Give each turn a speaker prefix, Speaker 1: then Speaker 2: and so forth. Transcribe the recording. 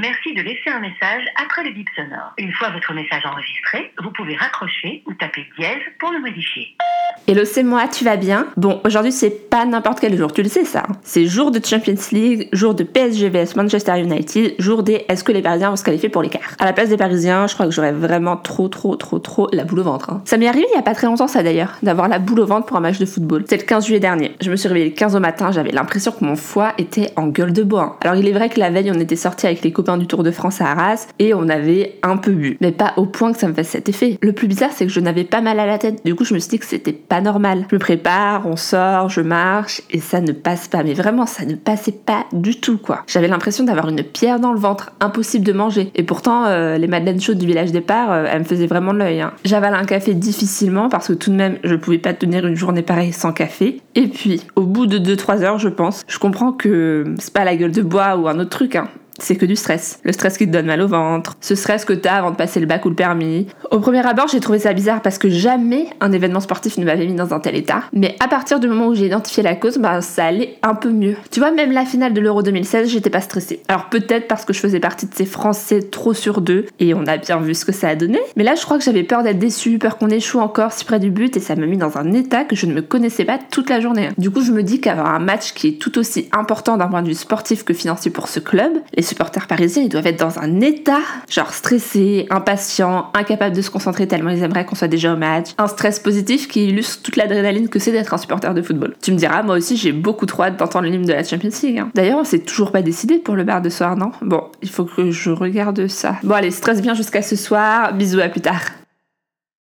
Speaker 1: Merci de laisser un message après le bip sonore. Une fois votre message enregistré, vous pouvez raccrocher ou taper dièse pour le modifier.
Speaker 2: Hello, c'est moi, tu vas bien? Bon, aujourd'hui c'est pas n'importe quel jour, tu le sais ça. C'est jour de Champions League, jour de PSG vs Manchester United, jour des est-ce que les Parisiens vont se qualifier pour l'écart? À la place des Parisiens, je crois que j'aurais vraiment trop, trop, trop, trop la boule au ventre. hein. Ça m'est arrivé il y a pas très longtemps ça d'ailleurs, d'avoir la boule au ventre pour un match de football. C'est le 15 juillet dernier. Je me suis réveillée le 15 au matin, j'avais l'impression que mon foie était en gueule de bois. hein. Alors il est vrai que la veille on était sorti avec les copains du Tour de France à Arras et on avait un peu bu, mais pas au point que ça me fasse cet effet. Le plus bizarre c'est que je n'avais pas mal à la tête. Du coup je me suis dit que c'était pas normal. Je me prépare, on sort, je marche et ça ne passe pas. Mais vraiment ça ne passait pas du tout quoi. J'avais l'impression d'avoir une pierre dans le ventre, impossible de manger. Et pourtant euh, les madeleines chaudes du village départ, euh, elles me faisaient vraiment l'œil. hein. J'avale un café difficilement parce que tout de même je pouvais pas tenir une journée pareille sans café. Et puis au bout de 2-3 heures je pense, je comprends que c'est pas la gueule de bois ou un autre truc. Hein c'est que du stress. Le stress qui te donne mal au ventre, ce stress que t'as avant de passer le bac ou le permis. Au premier abord, j'ai trouvé ça bizarre parce que jamais un événement sportif ne m'avait mis dans un tel état. Mais à partir du moment où j'ai identifié la cause, bah ça allait un peu mieux. Tu vois, même la finale de l'Euro 2016, j'étais pas stressée. Alors peut-être parce que je faisais partie de ces Français trop sur deux et on a bien vu ce que ça a donné. Mais là, je crois que j'avais peur d'être déçue, peur qu'on échoue encore si près du but et ça m'a mis dans un état que je ne me connaissais pas toute la journée. Du coup, je me dis qu'avoir un match qui est tout aussi important d'un point de vue sportif que financier pour ce club, supporters parisiens, ils doivent être dans un état, genre stressé, impatient, incapable de se concentrer tellement ils aimeraient qu'on soit déjà au match. Un stress positif qui illustre toute l'adrénaline que c'est d'être un supporter de football. Tu me diras, moi aussi j'ai beaucoup trop hâte d'entendre l'hymne de la Champions League. hein. D'ailleurs, on s'est toujours pas décidé pour le bar de soir, non? Bon, il faut que je regarde ça. Bon allez, stresse bien jusqu'à ce soir. Bisous, à plus tard.